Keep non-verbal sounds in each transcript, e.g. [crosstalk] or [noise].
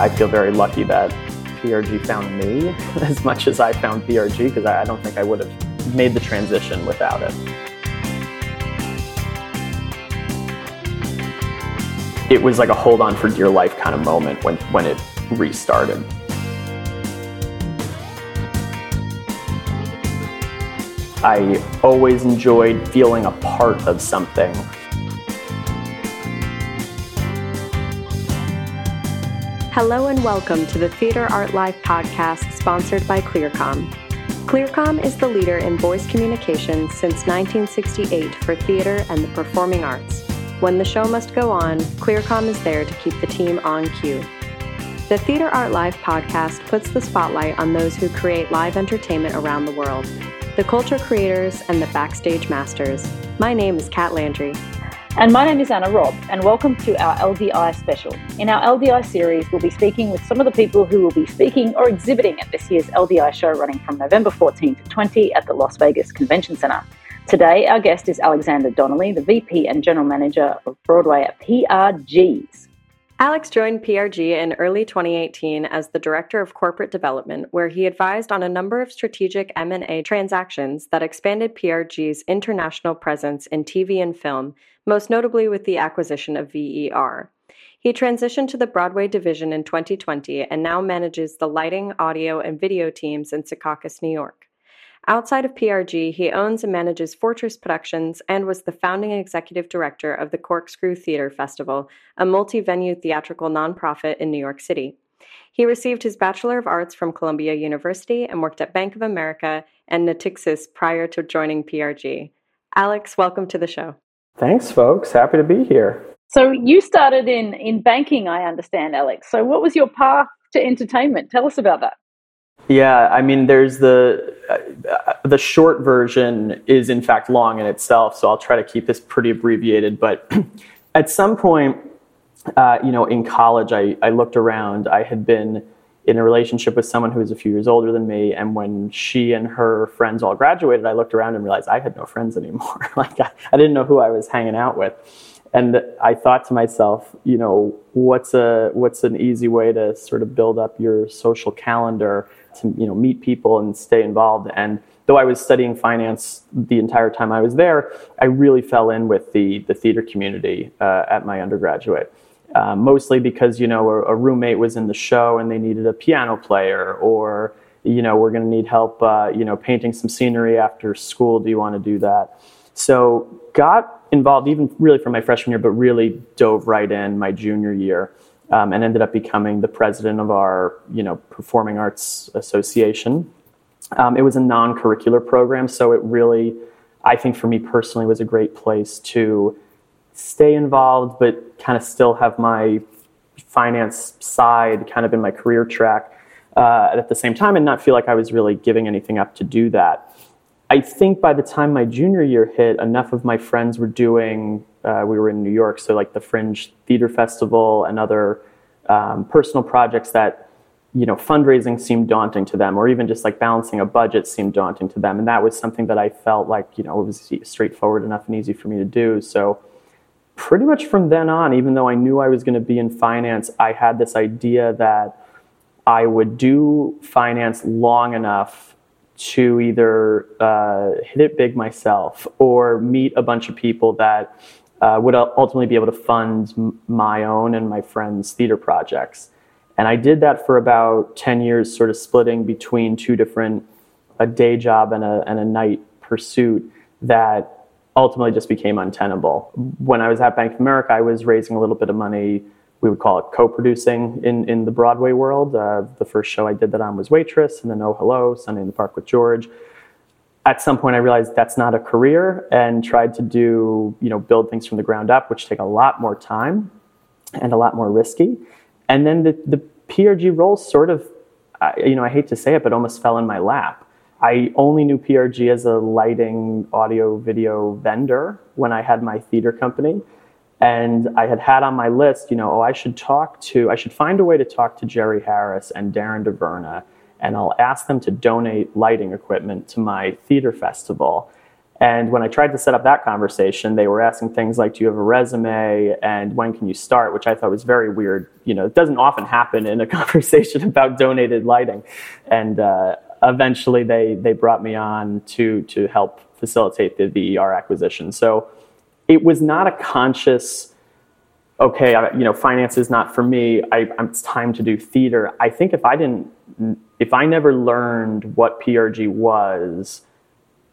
I feel very lucky that PRG found me [laughs] as much as I found PRG because I don't think I would have made the transition without it. It was like a hold on for dear life kind of moment when, when it restarted. I always enjoyed feeling a part of something. Hello and welcome to the Theater Art Life podcast sponsored by ClearCom. ClearCom is the leader in voice communications since 1968 for theater and the performing arts. When the show must go on, ClearCom is there to keep the team on cue. The Theater Art Life podcast puts the spotlight on those who create live entertainment around the world, the culture creators and the backstage masters. My name is Kat Landry. And my name is Anna Robb, and welcome to our LDI special. In our LDI series, we'll be speaking with some of the people who will be speaking or exhibiting at this year's LDI show running from November 14 to 20 at the Las Vegas Convention Center. Today, our guest is Alexander Donnelly, the VP and General Manager of Broadway at PRGs. Alex joined PRG in early 2018 as the Director of Corporate Development, where he advised on a number of strategic M&A transactions that expanded PRG's international presence in TV and film, most notably with the acquisition of VER. He transitioned to the Broadway division in 2020 and now manages the lighting, audio, and video teams in Secaucus, New York. Outside of PRG, he owns and manages Fortress Productions and was the founding executive director of the Corkscrew Theater Festival, a multi venue theatrical nonprofit in New York City. He received his Bachelor of Arts from Columbia University and worked at Bank of America and Natixis prior to joining PRG. Alex, welcome to the show. Thanks, folks. Happy to be here. So, you started in, in banking, I understand, Alex. So, what was your path to entertainment? Tell us about that. Yeah, I mean, there's the uh, the short version is in fact long in itself, so I'll try to keep this pretty abbreviated. But [clears throat] at some point, uh, you know, in college, I, I looked around. I had been in a relationship with someone who was a few years older than me, and when she and her friends all graduated, I looked around and realized I had no friends anymore. [laughs] like I, I didn't know who I was hanging out with and I thought to myself, you know, what's a what's an easy way to sort of build up your social calendar to you know meet people and stay involved. And though I was studying finance the entire time I was there, I really fell in with the the theater community uh, at my undergraduate. Uh, mostly because you know a, a, roommate was in the show and they needed a piano player, or you know we're going to need help, uh, you know, painting some scenery after school. Do you want to do that? So got involved even really from my freshman year, but really dove right in my junior year um, and ended up becoming the president of our you know performing arts association. Um, it was a non-curricular program, so it really, I think for me personally, was a great place to stay involved, but kind of still have my finance side kind of in my career track uh, at the same time, and not feel like I was really giving anything up to do that. I think by the time my junior year hit, enough of my friends were doing, uh, we were in New York, so like the Fringe Theater Festival and other um, personal projects that, you know, fundraising seemed daunting to them, or even just like balancing a budget seemed daunting to them. And that was something that I felt like, you know, it was straightforward enough and easy for me to do. So pretty much from then on, even though I knew I was going to be in finance, I had this idea that I would do finance long enough to either uh, hit it big myself or meet a bunch of people that uh, would ultimately be able to fund my own and my friends' theater projects. And I did that for about 10 years, sort of splitting between two different a day job and a, and a night pursuit that ultimately just became untenable. When I was at Bank of America, I was raising a little bit of money we would call it co-producing in, in the Broadway world. Uh, the first show I did that on was Waitress, and then Oh Hello, Sunday in the Park with George. At some point, I realized that's not a career, and tried to do you know build things from the ground up, which take a lot more time and a lot more risky. And then the the PRG role sort of, you know, I hate to say it, but almost fell in my lap. I only knew PRG as a lighting, audio, video vendor when I had my theater company and I had had on my list, you know, oh, I should talk to, I should find a way to talk to Jere Harris and Darren DeVerna, and I'll ask them to donate lighting equipment to my theater festival. And when I tried to set up that conversation, they were asking things like, "Do you have a resume?" and "When can you start?" Which I thought was very weird. You know, it doesn't often happen in a [laughs] conversation about donated lighting. And uh, eventually, they they brought me on to to help facilitate the VER acquisition. So it was not a conscious okay, I, you know, finance is not for me. I, it's time to do theater. I think if I didn't, if I never learned what PRG was,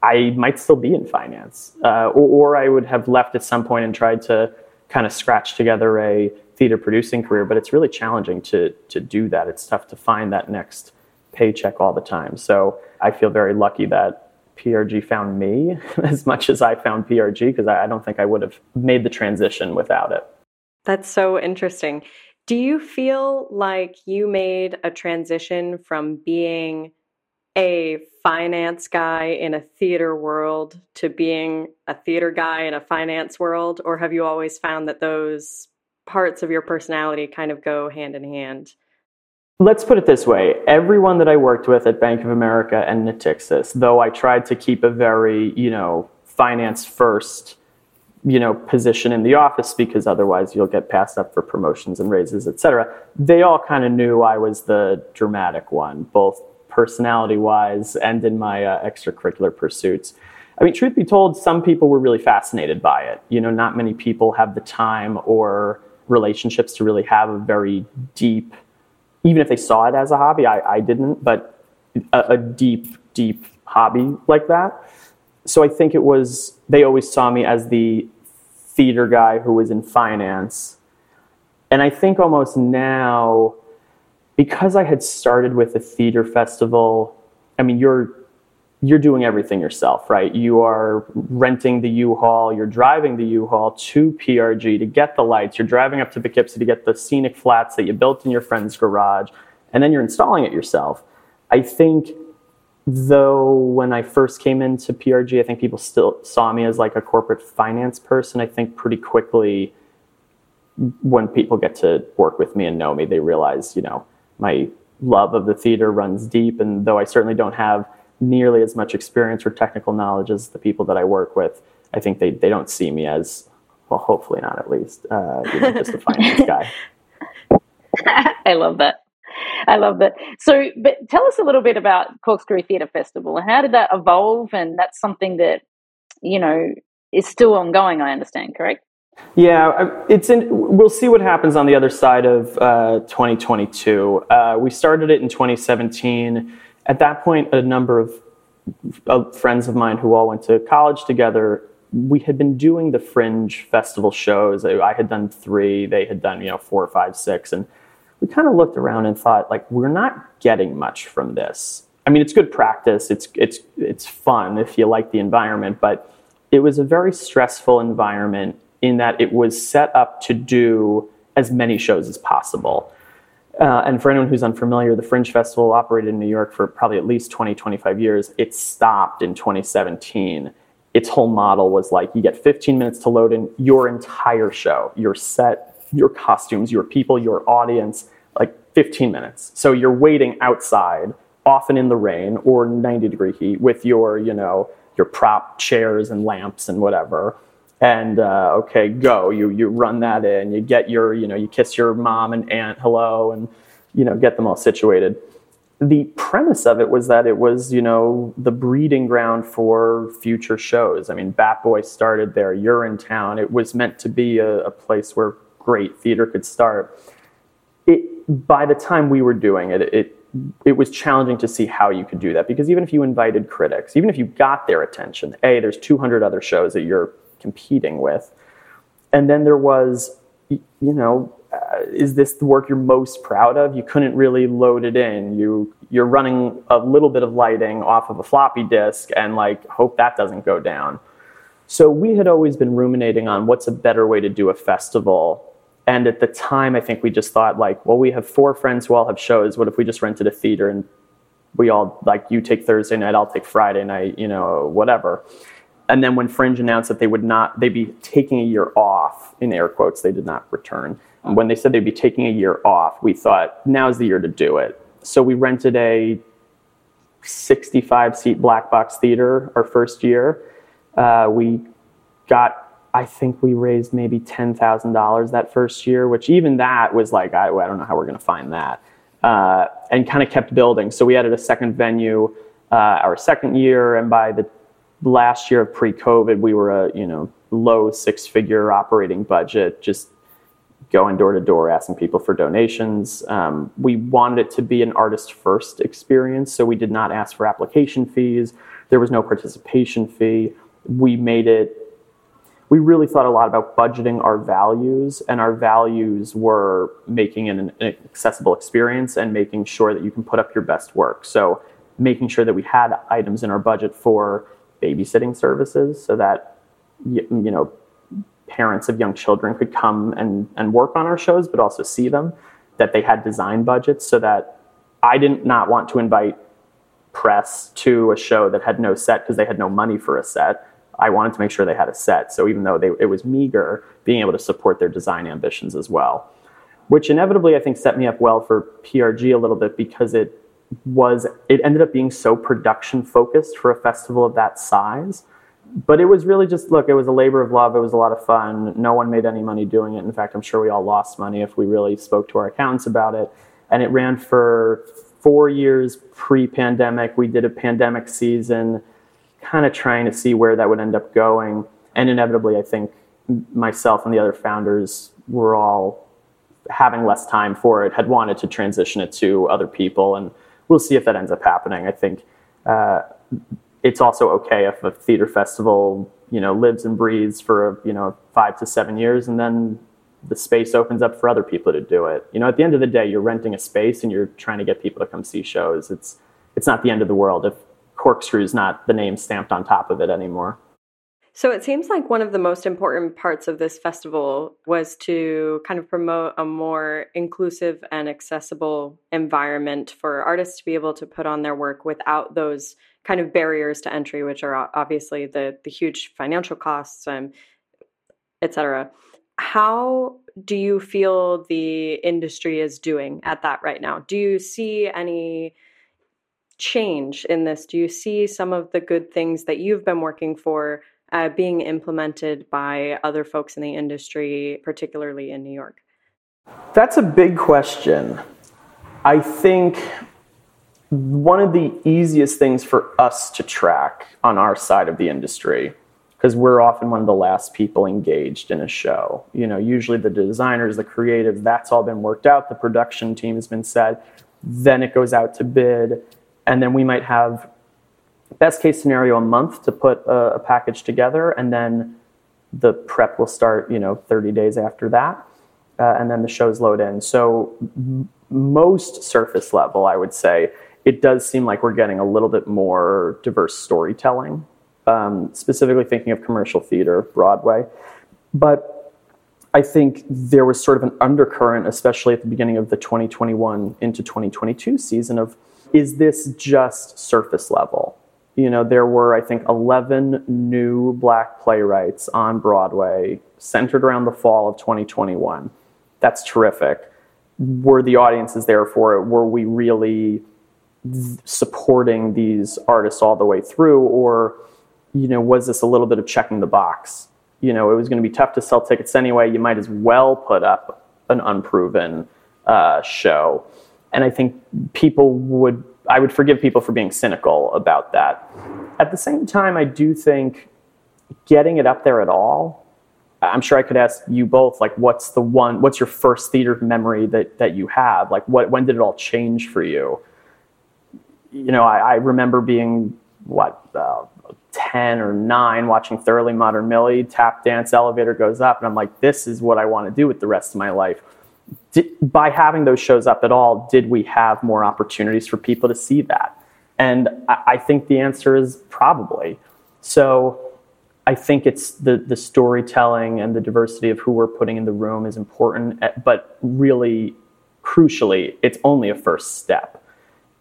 I might still be in finance, uh, or, or, I would have left at some point and tried to kind of scratch together a theater producing career. But it's really challenging to to do that. It's tough to find that next paycheck all the time. So I feel very lucky that PRG found me [laughs] as much as I found PRG because I, I don't think I would have made the transition without it. That's so interesting. Do you feel like you made a transition from being a finance guy in a theater world to being a theater guy in a finance world? Or have you always found that those parts of your personality kind of go hand in hand? Let's put it this way everyone that I worked with at Bank of America and Natixis, though I tried to keep a very, you know, finance first you know position in the office because otherwise you'll get passed up for promotions and raises et cetera. They all kind of knew i was the dramatic one both personality wise and in my uh, extracurricular pursuits. I mean truth be told some people were really fascinated by it. You know not many people have the time or relationships to really have a very deep even if they saw it as a hobby i, I didn't but a, a deep deep hobby like that. So I think it was they always saw me as the theater guy who was in finance. And I think almost now, because I had started with a theater festival, I mean, you're you're doing everything yourself, right? You are renting the U-Haul, you're driving the U-Haul to PRG to get the lights, you're driving up to Poughkeepsie to get the scenic flats that you built in your friend's garage, and then you're installing it yourself. I think though when I first came into PRG, I think people still saw me as like a corporate finance person. I think pretty quickly when people get to work with me and know me, they realize, you know, my love of the theater runs deep. And though I certainly don't have nearly as much experience or technical knowledge as the people that I work with, I think they, they don't see me as, well, hopefully not at least, uh, you know, just a [laughs] finance guy. I love that. [laughs] I love that. So, but tell us a little bit about Corkscrew Theatre Festival how did that evolve? And that's something that, you know, is still ongoing, I understand, correct? Yeah, it's in, we'll see what happens on the other side of uh, 2022. Uh, we started it in 2017. At that point, a number of uh, friends of mine who all went to college together, we had been doing the Fringe Festival shows. I had done three, they had done, you know, four, five, six, and we kind of looked around and thought, like, we're not getting much from this. I mean, it's good practice. It's it's it's fun if you like the environment, but it was a very stressful environment in that it was set up to do as many shows as possible. Uh, and for anyone who's unfamiliar, the Fringe Festival operated in New York for probably at least 20, 25 years. It stopped in 2017. Its whole model was like you get 15 minutes to load in your entire show, your set, your costumes, your people, your audience, like 15 minutes. So you're waiting outside, often in the rain or 90 degree heat, with your, you know, your prop chairs and lamps and whatever. And uh, okay, go. You you run that in. You get your, you know, you kiss your mom and aunt hello, and you know, get them all situated. The premise of it was that it was, you know, the breeding ground for future shows. I mean, Bat Boy started there. Urinetown. It was meant to be a, a place where great theater could start. It, by the time we were doing it, it, it was challenging to see how you could do that because even if you invited critics, even if you got their attention, A, there's 200 other shows that you're competing with. And then there was, you know, uh, is this the work you're most proud of? You couldn't really load it in. You you're running a little bit of lighting off of a floppy disk and like hope that doesn't go down. So we had always been ruminating on what's a better way to do a festival and at the time, I think we just thought like, well, we have four friends who all have shows. What if we just rented a theater and we all like you take Thursday night, I'll take Friday night, you know, whatever. And then when Fringe announced that they would not, they'd be taking a year off in air quotes, they did not return. When they said they'd be taking a year off, we thought now's the year to do it. So we rented a 65 seat black box theater our first year Uh, we got I think we raised maybe ten thousand dollars that first year, which even that was like I, I don't know how we're going to find that, uh, and kind of kept building. So we added a second venue uh, our second year, and by the last year of pre-COVID, we were a you know low six-figure operating budget, just going door to door asking people for donations. Um, we wanted it to be an artist-first experience, so we did not ask for application fees. There was no participation fee. We made it we really thought a lot about budgeting our values, and our values were making an, an, accessible experience and making sure that you can put up your best work. So, making sure that we had items in our budget for babysitting services so that you know parents of young children could come and, and work on our shows, but also see them. That they had design budgets so that I didn't not want to invite press to a show that had no set because they had no money for a set I wanted to make sure they had a set. So even though they, it was meager, being able to support their design ambitions as well, which inevitably I think set me up well for PRG a little bit because it was it ended up being so production focused for a festival of that size. But it was really just look, it was a labor of love. It was a lot of fun. No one made any money doing it. In fact, I'm sure we all lost money if we really spoke to our accountants about it. And it ran for four years pre-pandemic. We did a pandemic season kind of trying to see where that would end up going. And inevitably, I think myself and the other founders were all having less time for it, had wanted to transition it to other people. And we'll see if that ends up happening. I think uh, it's also okay if a theater festival, you know, lives and breathes for, you know, five to seven years and then the space opens up for other people to do it. You know, at the end of the day, you're renting a space and you're trying to get people to come see shows. It's it's not the end of the world if corkscrew is not the name stamped on top of it anymore. So it seems like one of the most important parts of this festival was to kind of promote a more inclusive and accessible environment for artists to be able to put on their work without those kind of barriers to entry, which are obviously the the huge financial costs and et cetera. How do you feel the industry is doing at that right now? Do you see any change in this? Do you see some of the good things that you've been working for uh, being implemented by other folks in the industry, particularly in New York? That's a big question. I think one of the easiest things for us to track on our side of the industry because we're often one of the last people engaged in a show. You know, usually the designers, the creatives, that's all been worked out, the production team has been set, then it goes out to bid, and then we might have best case scenario a month to put a, a, package together and then the prep will start you know 30 days after that uh, and then the shows load in. So m- most surface level i would say it does seem like we're getting a little bit more diverse storytelling um, specifically thinking of commercial theater broadway. But i think there was sort of an undercurrent especially at the beginning of the 2021 into 2022 season of is this just surface level? You know, there were, I think, 11 new black playwrights on Broadway centered around the fall of 2021. That's terrific. Were the audiences there for it? Were we really supporting these artists all the way through? Or, you know, was this a little bit of checking the box? You know, it was going to be tough to sell tickets anyway. You might as well put up an unproven uh, show. And I think people would, I would forgive people for being cynical about that. At the same time, I do think getting it up there at all, I'm sure I could ask you both, like, what's the one, what's your first theater memory that, that you have? Like, what, when did it all change for you? You know, I, I remember being, what, uh, 10 or 9 watching Thoroughly Modern Millie, tap dance, elevator goes up, and I'm like, this is what I want to do with the rest of my life did, by having those shows up at all, did we have more opportunities for people to see that? And I, I think the answer is probably. So I think it's the, the storytelling and the diversity of who we're putting in the room is important, eh, but really crucially, it's only a first step.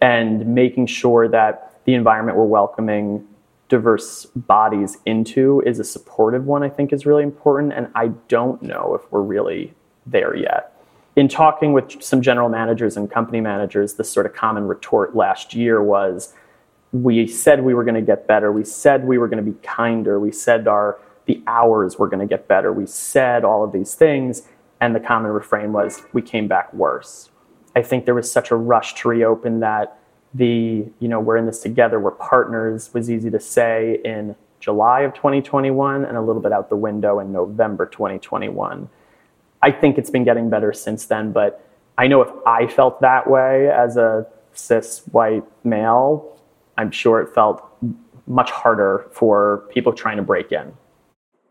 And making sure that the environment we're welcoming diverse bodies into is a supportive one, I think is really important. And I don't know if we're really there yet in talking with some general managers and company managers, the sort of common retort last year was we said we were going to get better. We said we were going to be kinder. We said our the hours were going to get better. We said all of these things, and the common refrain was we came back worse. I think there was such a rush to reopen that the you know we're in this together, we're partners was easy to say in July of 2021 and a little bit out the window in November 2021. I think it's been getting better since then, but I know if I felt that way as a cis white male, I'm sure it felt much harder for people trying to break in.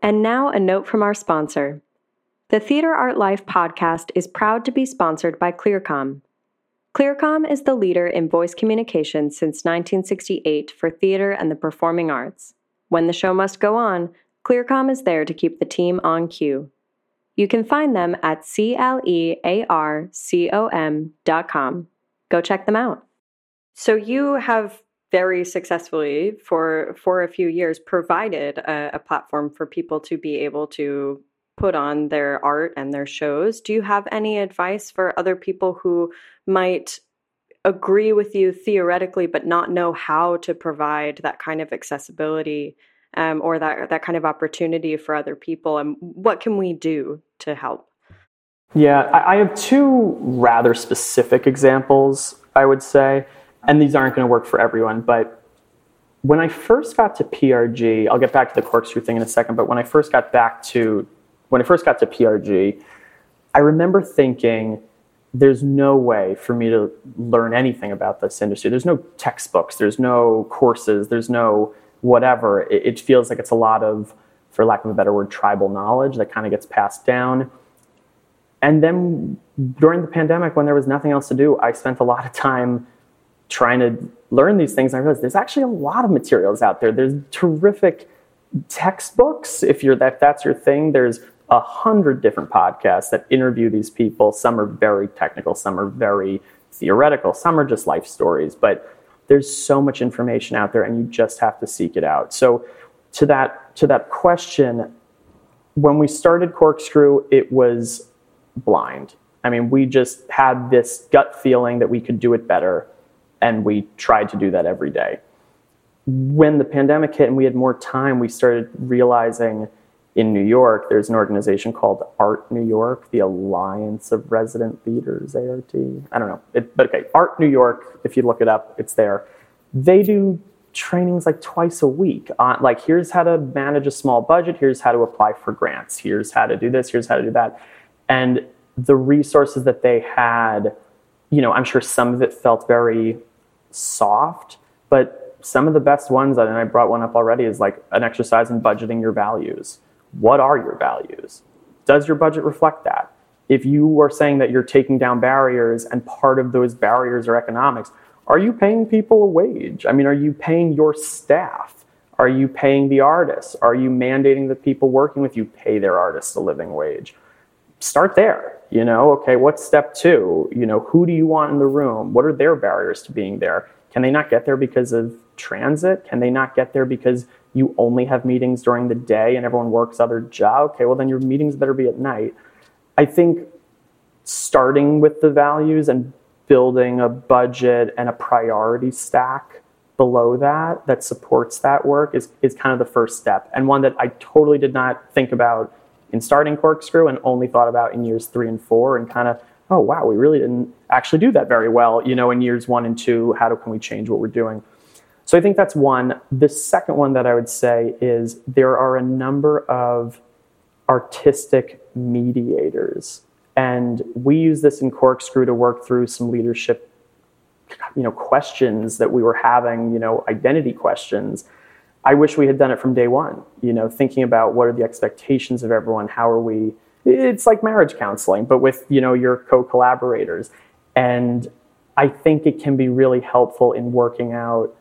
And now a note from our sponsor. The Theater Art Life podcast is proud to be sponsored by Clearcom. Clearcom is the leader in voice communication since 1968 for theater and the performing arts. When the show must go on, Clearcom is there to keep the team on cue. You can find them at clearcom.com. Go check them out. So you have very successfully for for a few years provided a, a platform for people to be able to put on their art and their shows. Do you have any advice for other people who might agree with you theoretically but not know how to provide that kind of accessibility um, or that that kind of opportunity for other people and what can we do to help? Yeah i have two rather specific examples i would say and these aren't going to work for everyone but when i first got to prg i'll get back to the corkscrew thing in a second but when i first got back to when i first got to prg i remember thinking there's no way for me to learn anything about this industry. There's no textbooks, there's no courses, there's no whatever. It, it, feels like it's a lot of, for lack of a better word, tribal knowledge that kind of gets passed down. And then during the pandemic, when there was nothing else to do, I spent a lot of time trying to learn these things. And I realized there's actually a lot of materials out there. There's terrific textbooks if you're that that's your thing. There's a hundred different podcasts that interview these people. Some are very technical, some are very theoretical, some are just life stories. But there's so much information out there, and you just have to seek it out. So, to that to that question, when we started Corkscrew, it was blind. I mean, we just had this gut feeling that we could do it better, and we tried to do that every day. When the pandemic hit and we had more time, we started realizing in New York, there's an organization called Art New York, the Alliance of Resident Theaters, ART. I don't know. It, but okay, Art New York, if you look it up, it's there. They do trainings like twice a week on like here's how to manage a small budget, here's how to apply for grants, here's how to do this, here's how to do that. And the resources that they had, you know, I'm sure some of it felt very soft, but some of the best ones, and I brought one up already, is like an exercise in budgeting your values what are your values? Does your budget reflect that? If you are saying that you're taking down barriers and part of those barriers are economics, are you paying people a wage? I mean, are you paying your staff? Are you paying the artists? Are you mandating that people working with you pay their artists a living wage? Start there. You know, okay, what's step two? You know, who do you want in the room? What are their barriers to being there? Can they not get there because of transit? Can they not get there because you only have meetings during the day and everyone works other job, okay, well then your meetings better be at night. I think starting with the values and building a budget and a priority stack below that that supports that work is, is kind of the first step and one that I totally did not think about in starting Corkscrew and only thought about in years three and four and kind of, oh wow, we really didn't actually do that very well, you know, in years one and two, how do, can we change what we're doing? So I think that's one. The second one that I would say is there are a number of artistic mediators. And we use this in Corkscrew to work through some leadership you know questions that we were having you know identity questions i wish we had done it from day one you know thinking about what are the expectations of everyone how are we it's like marriage counseling but with you know your co-collaborators and i think it can be really helpful in working out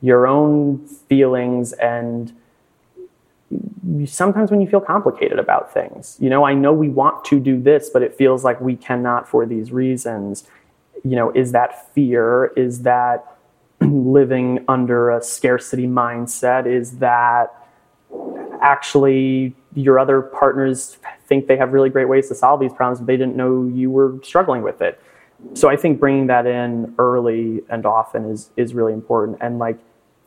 your own feelings and sometimes when you feel complicated about things. You know i know we want to do this but it feels like we cannot for these reasons. You know is that fear? Is that [clears throat] living under a scarcity mindset? Is that actually your other partners think they have really great ways to solve these problems but they didn't know you were struggling with it so i think bringing that in early and often is is really important and like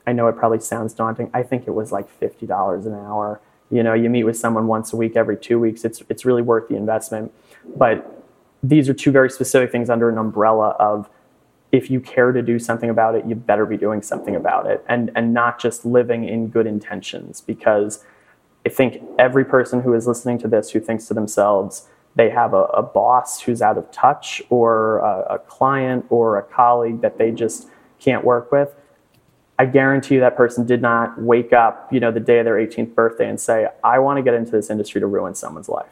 I know it probably sounds daunting. I think it was like $50 an hour. You know, you meet with someone once a week, every two weeks. It's, it's really worth the investment. But these are two very specific things under an umbrella of if you care to do something about it, you better be doing something about it and, and not just living in good intentions. Because I think every person who is listening to this who thinks to themselves, they have a, a boss who's out of touch or a, a client or a colleague that they just can't work with, I guarantee you that person did not wake up, you know, the day of their 18th birthday and say, I want to get into this industry to ruin someone's life.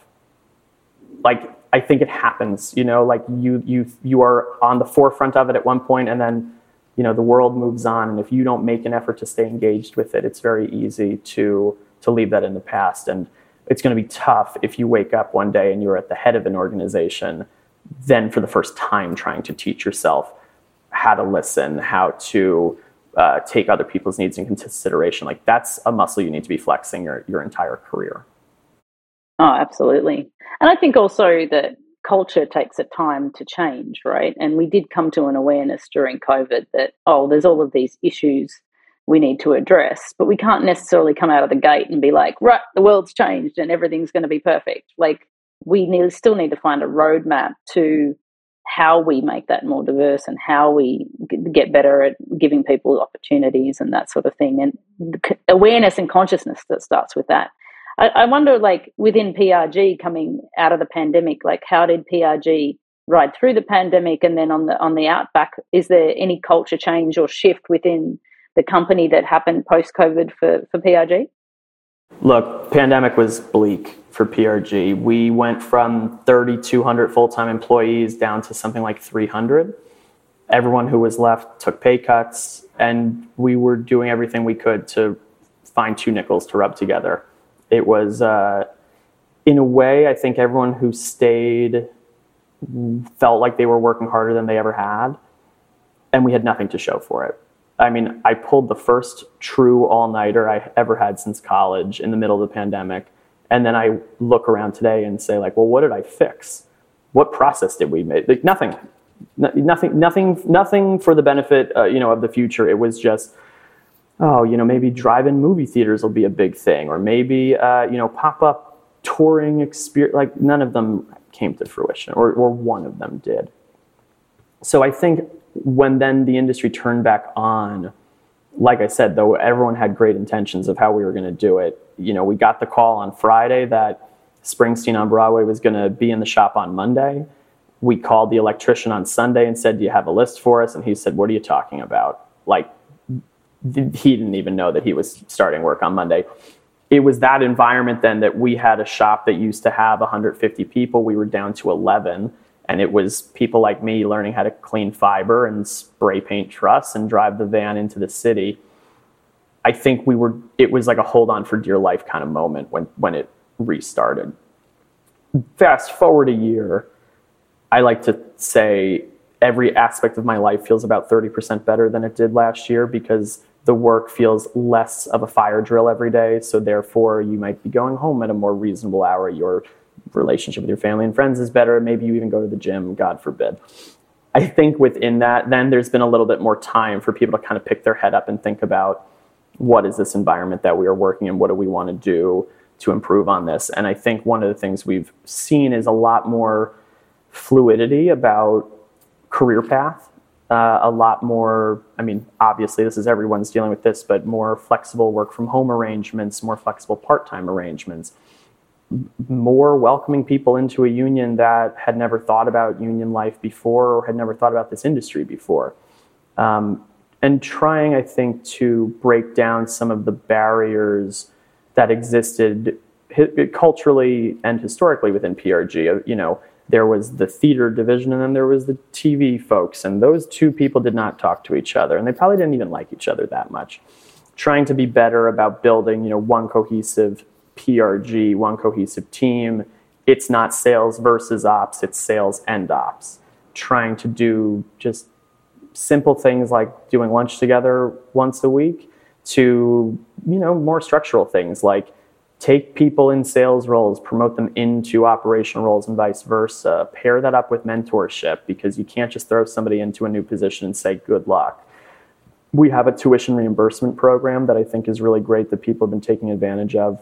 Like, I think it happens, you know, like you, you, you are on the forefront of it at one point and then, you know, the world moves on. And if you don't make an effort to stay engaged with it, it's very easy to, to leave that in the past. And it's going to be tough if you wake up one day and you're at the head of an organization, then for the first time trying to teach yourself how to listen, how to uh, take other people's needs in consideration. Like that's a muscle you need to be flexing your, your entire career. Oh, absolutely. And I think also that culture takes a time to change, right? And we did come to an awareness during COVID that, oh, there's all of these issues we need to address, but we can't necessarily come out of the gate and be like, right, the world's changed and everything's going to be perfect. Like, we need, still need to find a roadmap to how we make that more diverse and how we get better at giving people opportunities and that sort of thing. And awareness and consciousness that starts with that. I, I wonder, like within PRG coming out of the pandemic, like how did PRG ride through the pandemic, and then on the on the outback, is there any culture change or shift within the company that happened post COVID for for PRG? Look, pandemic was bleak for PRG. We went from 3,200 full time employees down to something like 300. Everyone who was left took pay cuts, and we were doing everything we could to find two nickels to rub together. It was, uh, in a way, I think everyone who stayed felt like they were working harder than they ever had, and we had nothing to show for it. I mean, I pulled the first true all nighter I ever had since college in the middle of the pandemic. And then I look around today and say, like, well, what did I fix? What process did we make? Like, nothing, nothing, nothing, nothing for the benefit, uh, you know, of the future. It was just, oh, you know, maybe drive-in movie theaters will be a big thing, or maybe, uh, you know, pop-up touring experience. Like, none of them came to fruition, or, or one of them did. So I think when then the industry turned back on, like I said, though everyone had great intentions of how we were going to do it, you know, we got the call on Friday that Springsteen on Broadway was going to be in the shop on Monday. We called the electrician on Sunday and said, "Do you have a list for us?" And he said, "What are you talking about?" Like he didn't even know that he was starting work on Monday. It was that environment then that we had a shop that used to have 150 people. We were down to 11 and it was people like me learning how to clean fiber and spray paint truss and drive the van into the city. I think we were, it was like a hold on for dear life kind of moment when, when it restarted. Fast forward a year, I like to say every aspect of my life feels about 30% better than it did last year because the work feels less of a fire drill every day. So therefore, you might be going home at a more reasonable hour. You're relationship with your family and friends is better. Maybe you even go to the gym, God forbid. I think within that, then there's been a little bit more time for people to kind of pick their head up and think about what is this environment that we are working in? What do we want to do to improve on this? And I think one of the things we've seen is a lot more fluidity about career path. Uh, a lot more, I mean, obviously, this is everyone's dealing with this, but more flexible work from home arrangements, more flexible part time arrangements more welcoming people into a union that had never thought about union life before or had never thought about this industry before. Um, and trying, I think, to break down some of the barriers that existed culturally and historically within PRG. Uh, you know, there was the theater division and then there was the TV folks, and those two people did not talk to each other, and they probably didn't even like each other that much. Trying to be better about building, you know, one cohesive PRG, one cohesive team. It's not sales versus ops, it's sales and ops. Trying to do just simple things like doing lunch together once a week to, you know, more structural things like take people in sales roles, promote them into operational roles and vice versa. Pair that up with mentorship because you can't just throw somebody into a new position and say good luck. we have a tuition reimbursement program that I think is really great that people have been taking advantage of,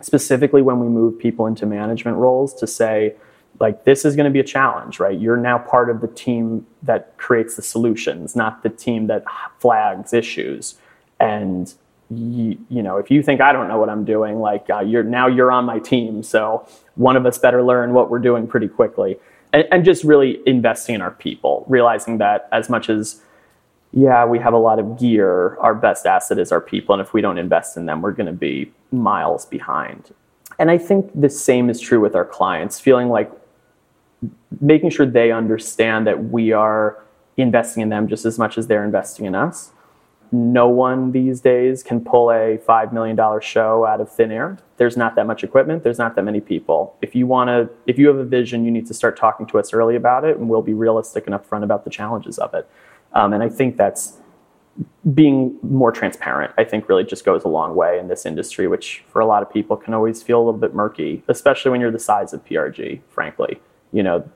specifically when we move people into management roles to say, like, this is going to be a challenge, right? You're now part of the team that creates the solutions, not the team that flags issues. And you, you know, if you think I don't know what I'm doing, like, uh, you're now you're on my team, so one of us better learn what we're doing pretty quickly, and, and just really investing in our people, realizing that as much as yeah, we have a lot of gear. Our best asset is our people. And if we don't invest in them, we're going to be miles behind. And I think the same is true with our clients, feeling like making sure they understand that we are investing in them just as much as they're investing in us. No one these days can pull a $5 million show out of thin air. There's not that much equipment, there's not that many people. If you want to, if you have a vision, you need to start talking to us early about it, and we'll be realistic and upfront about the challenges of it. Um, and I think that's being more transparent, I think really just goes a long way in this industry, which for a lot of people can always feel a little bit murky, especially when you're the size of PRG, frankly. You know,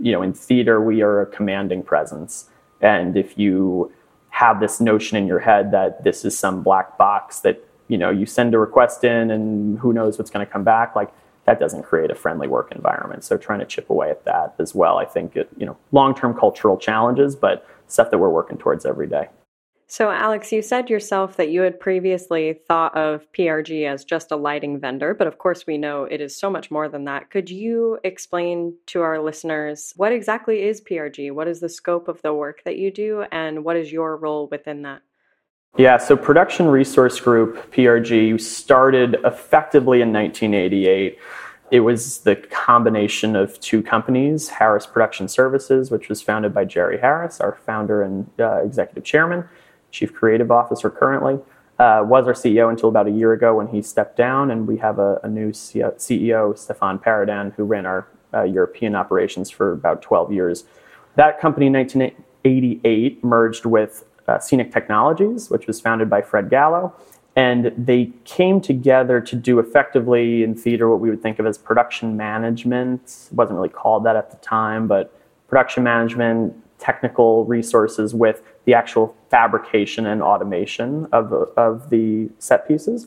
you know, in theater we are a commanding presence. And if you have this notion in your head that this is some black box that, you know, you send a request in and who knows what's going to come back, like that doesn't create a friendly work environment. So trying to chip away at that as well, I think it, you know, long-term cultural challenges, but stuff that we're working towards every day. So, Alex, you said yourself that you had previously thought of PRG as just a lighting vendor, but of course, we know it is so much more than that. Could you explain to our listeners what exactly is PRG? What is the scope of the work that you do, and what is your role within that? Yeah, so Production Resource Group, PRG, started effectively in 1988 it was the combination of two companies Harris Production Services, which was founded by Jere Harris, our founder and uh, executive chairman, chief creative officer currently. Uh, was our CEO until about a year ago when he stepped down, and we have a, a new CEO, Stephan Paradise, who ran our uh, European operations for about 12 years. That company in 1988 merged with uh, Scenic Technologies, which was founded by Fred Gallo, and they came together to do effectively in theater what we would think of as production management. It wasn't really called that at the time, but production management, technical resources with the actual fabrication and automation of, of the set pieces.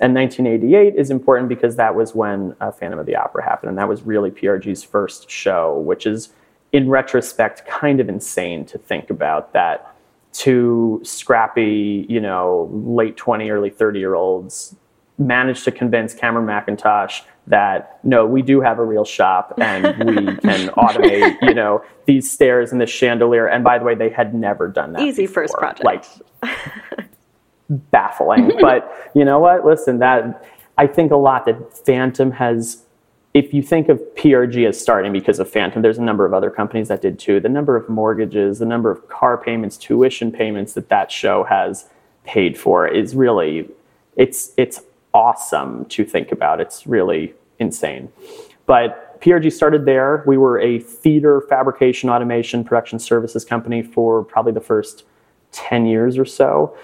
And 1988 is important because that was when uh, Phantom of the Opera happened, and that was really PRG's first show, which is, in retrospect, kind of insane to think about that two scrappy, you know, late 20, early 30 year olds managed to convince Cameron Mackintosh that no, we do have a real shop and we [laughs] can automate, you know, these stairs and this chandelier. And by the way, they had never done that. Easy before. first project. Like [laughs] baffling. but you know what? Listen, that I think a lot that Phantom has if you think of PRG as starting because of Phantom, there's a number of other companies that did too. The number of mortgages, the number of car payments, tuition payments that that show has paid for is really, it's it's awesome to think about. It's really insane. But PRG started there. We were a theater fabrication automation production services company for probably the first 10 years or so.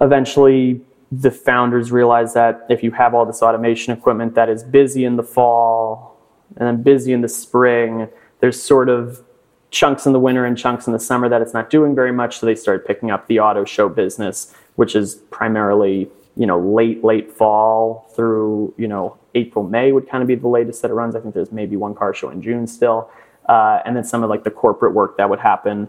Eventually, the founders realize that if you have all this automation equipment that is busy in the fall and then busy in the spring, there's sort of chunks in the winter and chunks in the summer that it's not doing very much. So they started picking up the auto show business, which is primarily you know late late fall through you know April May would kind of be the latest that it runs. I think there's maybe one car show in June still, uh, and then some of like the corporate work that would happen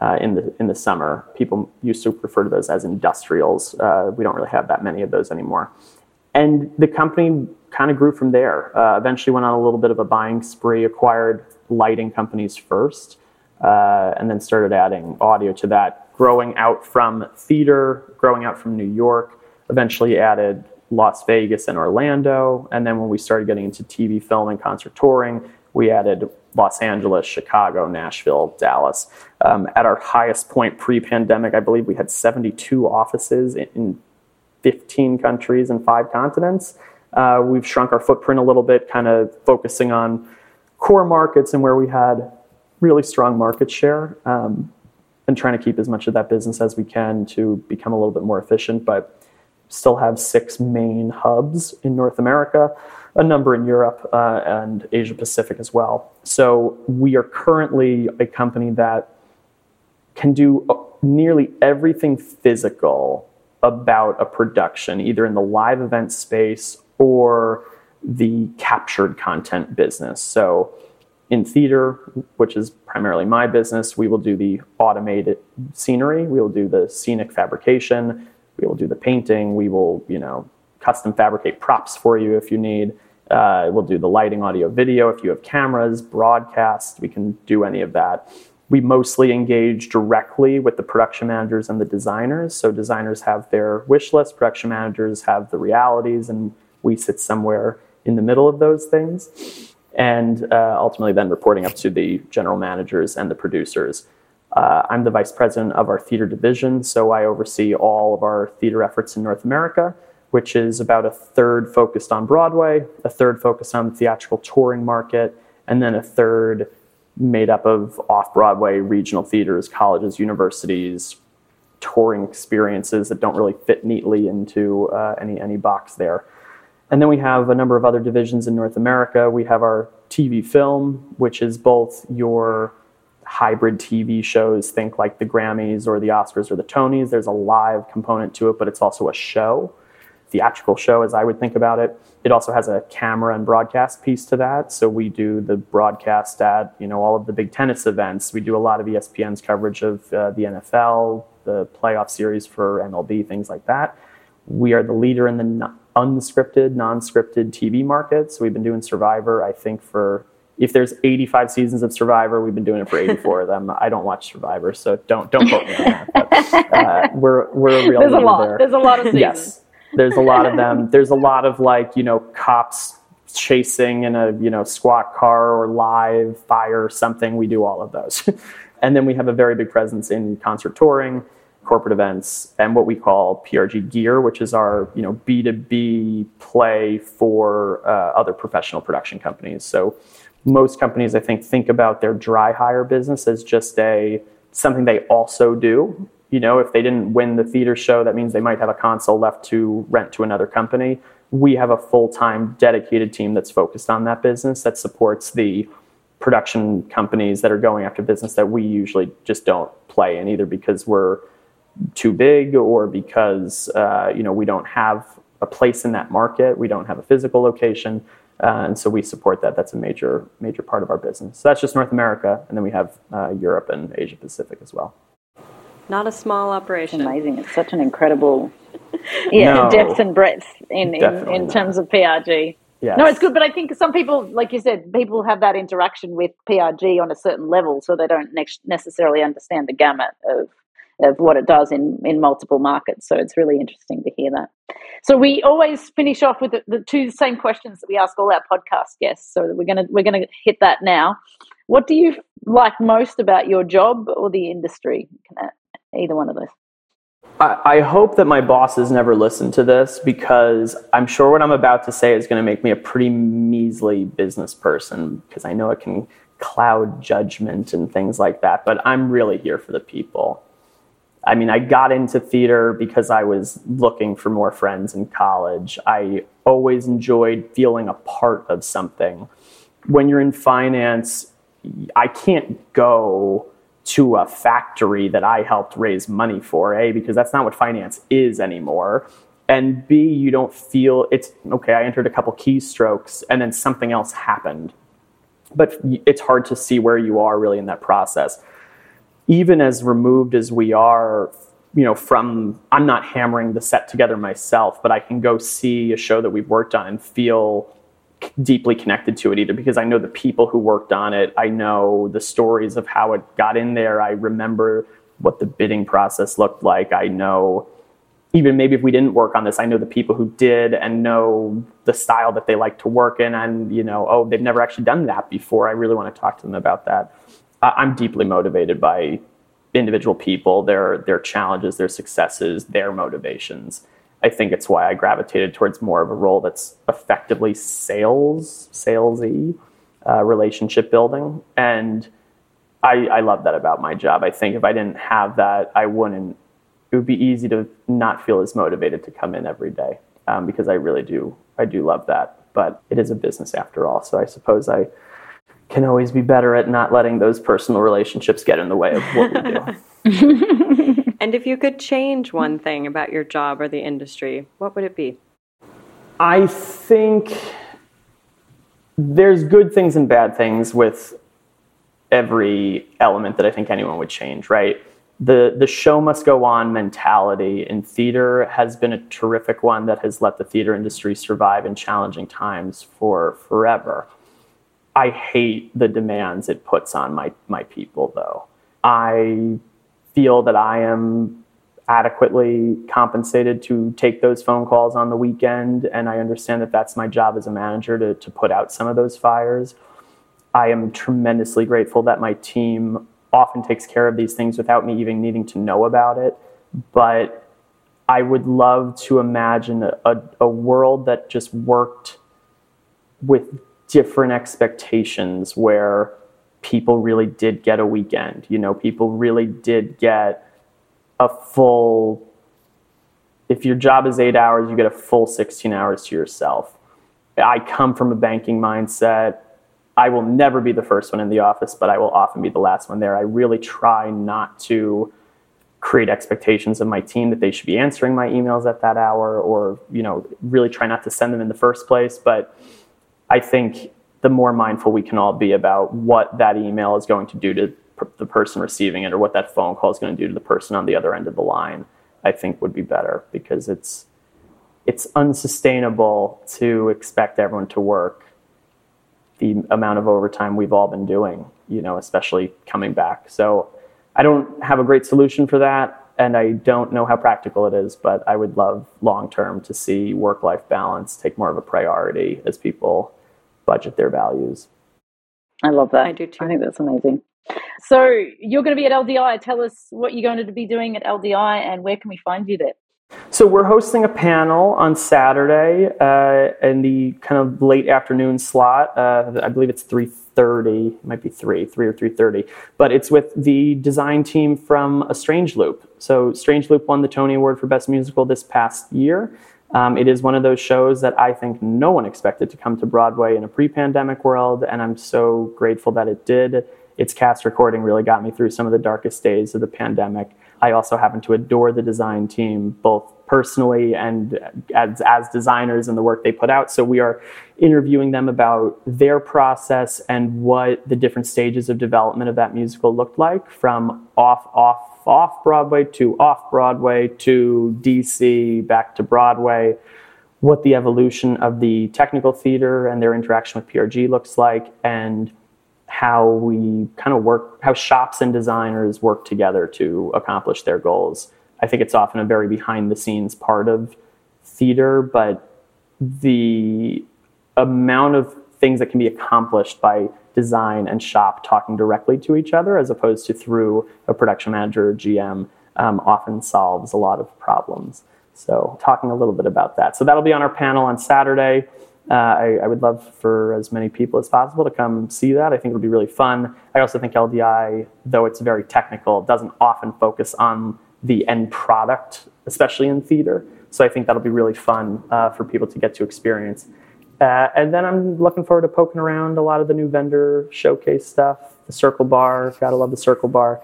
uh, in the in the summer. People used to refer to those as industrials. Uh, we don't really have that many of those anymore. And the company kind of grew from there. Uh, eventually, went on a little bit of a buying spree, acquired lighting companies first, uh, and then started adding audio to that. Growing out from theater, growing out from New York. Eventually, added Las Vegas and Orlando. And then when we started getting into TV, film, and concert touring, we added Los Angeles, Chicago, Nashville, Dallas. Um, at our highest point pre pandemic, I believe we had 72 offices in 15 countries and five continents. Uh, we've shrunk our footprint a little bit, kind of focusing on core markets and where we had really strong market share um, and trying to keep as much of that business as we can to become a little bit more efficient, but still have six main hubs in North America a number in Europe uh, and Asia Pacific as well. So we are currently a company that can do nearly everything physical about a production, either in the live event space or the captured content business. So, in theater, which is primarily my business, we will do the automated scenery, we will do the scenic fabrication, we will do the painting, we will, you know, custom fabricate props for you if you need. Uh, we'll do the lighting, audio, video. If you have cameras, broadcast, we can do any of that. We mostly engage directly with the production managers and the designers. So designers have their wish list, production managers have the realities, and we sit somewhere in the middle of those things. And uh, ultimately, then reporting up to the general managers and the producers. Uh, I'm the vice president of our theater division, so I oversee all of our theater efforts in North America which is about a third focused on Broadway, a third focused on the theatrical touring market, and then a third made up of off Broadway regional theaters, colleges, universities, touring experiences that don't really fit neatly into uh, any, any box there. And then we have a number of other divisions in North America. We have our TV film, which is both your hybrid TV shows, think like the Grammys or the Oscars or the Tonys. There's a live component to it, but it's also a show theatrical show as I would think about it. It also has a camera and broadcast piece to that. So we do the broadcast at you know all of the big tennis events. We do a lot of ESPN's coverage of uh, the NFL, the playoff series for MLB, things like that. We are the leader in the non- unscripted, non-scripted TV market. So we've been doing Survivor, I think, for if there's 85 seasons of Survivor, we've been doing it for 84 of them. I don't watch Survivor, so don't don't quote me on that. But, uh, we're we're a real There's a lot. there. There's a lot of seasons. Yes. There's a lot of them. [laughs] There's a lot of like, you know, cops chasing in a, you know, squat car or live fire or something. We do all of those. [laughs] and then we have a very big presence in concert touring, corporate events, and what we call PRG Gear, which is our, you know, B2B play for uh, other professional production companies. So most companies, I think, think about their dry hire business as just a something they also do you know, if they didn't win the theater show, that means they might have a console left to rent to another company. We have a full time dedicated team that's focused on that business that supports the production companies that are going after business that we usually just don't play in either because we're too big or because uh, you know we don't have a place in that market. We don't have a physical location. Uh, and so we support that. That's a major major part of our business. So that's just north america. And then we have uh, europe and asia pacific as well not a small operation. Amazing. It's such an incredible [laughs] yeah, no, depth and breadth in, in, in terms of PRG. Yes. No, it's good, but I think some people, like you said, people have that interaction with PRG on a certain level, so they don't ne- necessarily understand the gamut of of what it does in in multiple markets. So it's really interesting to hear that. So we always finish off with the, the two same questions that we ask all our podcast guests. So we're gonna we're gonna hit that now. What do you like most about your job or the industry? Can either one of those. I, hope that my bosses never listen to this because I'm sure what I'm about to say is going to make me a pretty measly business person because I know it can cloud judgment and things like that. But I'm really here for the people. I mean, I got into theater because I was looking for more friends in college. I always enjoyed feeling a part of something. When you're in finance, I can't go to a factory that I helped raise money for, A, because that's not what finance is anymore. And B, you don't feel it's okay, I entered a couple keystrokes and then something else happened. But it's hard to see where you are really in that process. Even as removed as we are, you know, from I'm not hammering the set together myself, but I can go see a show that we've worked on and feel deeply connected to it either because I know the people who worked on it. I know the stories of how it got in there. I remember what the bidding process looked like. I know even maybe if we didn't work on this, I know the people who did and know the style that they like to work in. And, you know, oh, they've never actually done that before. I really want to talk to them about that. I'm deeply motivated by individual people, their, their challenges, their successes, their motivations. I think it's why I gravitated towards more of a role that's effectively sales, salesy, uh, relationship building, and I, I love that about my job. I think if I didn't have that, I wouldn't. It would be easy to not feel as motivated to come in every day um, because I really do. I do love that, but it is a business after all. So I suppose I can always be better at not letting those personal relationships get in the way of what we do. [laughs] And if you could change one thing about your job or the industry, what would it be? I think there's good things and bad things with every element that I think anyone would change, right? The the show must go on mentality in theater has been a terrific one that has let the theater industry survive in challenging times for forever. I hate the demands it puts on my my people though. I feel that I am adequately compensated to take those phone calls on the weekend. And I understand that that's my job as a manager to, to put out some of those fires. I am tremendously grateful that my team often takes care of these things without me even needing to know about it. But I would love to imagine a, a world that just worked with different expectations where people really did get a weekend. You know, people really did get a full if your job is eight hours you get a full 16 hours to yourself. I come from a banking mindset. I will never be the first one in the office but i will often be the last one there. I really try not to create expectations of my team that they should be answering my emails at that hour or you know really try not to send them in the first place. But i think the more mindful we can all be about what that email is going to do to the person receiving it or what that phone call is going to do to the person on the other end of the line, I think would be better because it's it's unsustainable to expect everyone to work the amount of overtime we've all been doing, you know, especially coming back. So I don't have a great solution for that and I don't know how practical it is, but I would love long term to see work life balance take more of a priority as people budget their values. I love that. I do too. I think that's amazing. So you're going to be at LDI. Tell us what you're going to be doing at LDI and where can we find you there? So we're hosting a panel on Saturday uh, in the kind of late afternoon slot. Uh, I believe it's three thirty. It might be three, three or three thirty. But it's with the design team from A Strange Loop. So Strange Loop won the Tony Award for Best Musical this past year. Um, it is one of those shows that I think no one expected to come to Broadway in a pre-pandemic world, and I'm so grateful that it did its cast recording really got me through some of the darkest days of the pandemic. I also happen to adore the design team, both personally and as, as designers and the work they put out. So we are interviewing them about their process and what the different stages of development of that musical looked like from off, off, off Broadway to off Broadway to DC back to Broadway, what the evolution of the technical theater and their interaction with PRG looks like, and how we kind of work, how shops and designers work together to accomplish their goals. I think it's often a very behind the scenes part of theater, but the amount of things that can be accomplished by design and shop talking directly to each other as opposed to through a production manager or GM um, often solves a lot of problems. So, talking a little bit about that. So, that'll be on our panel on Saturday. Uh, I, I, would love for as many people as possible to come see that. I think it'll be really fun. I also think LDI, though it's very technical, doesn't often focus on the end product, especially in theater. So I think that'll be really fun uh, for people to get to experience. Uh, and then I'm looking forward to poking around a lot of the new vendor showcase stuff. The Circle Bar, gotta love the Circle Bar.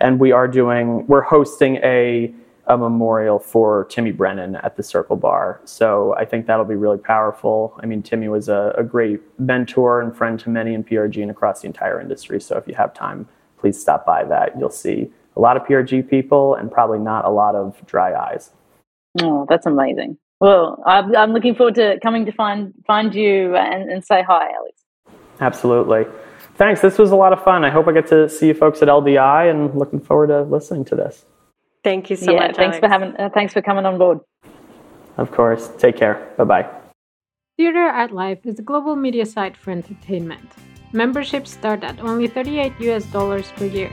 And we are doing, we're hosting a a memorial for Timmy Brennan at the Circle Bar. So I think that'll be really powerful. I mean, Timmy was a, a, great mentor and friend to many in PRG and across the entire industry. So if you have time, please stop by that. You'll see a lot of PRG people and probably not a lot of dry eyes. Oh, that's amazing. Well, I'm, I'm looking forward to coming to find find you and, and say hi, Alex. Absolutely. Thanks. This was a lot of fun. I hope I get to see you folks at LDI and looking forward to listening to this. Thank you so yeah, much. Thanks Alex. for having. Uh, thanks for coming on board. Of course. Take care. Bye bye. Theater Art Life is a global media site for entertainment. Memberships start at only 38 US dollars per year.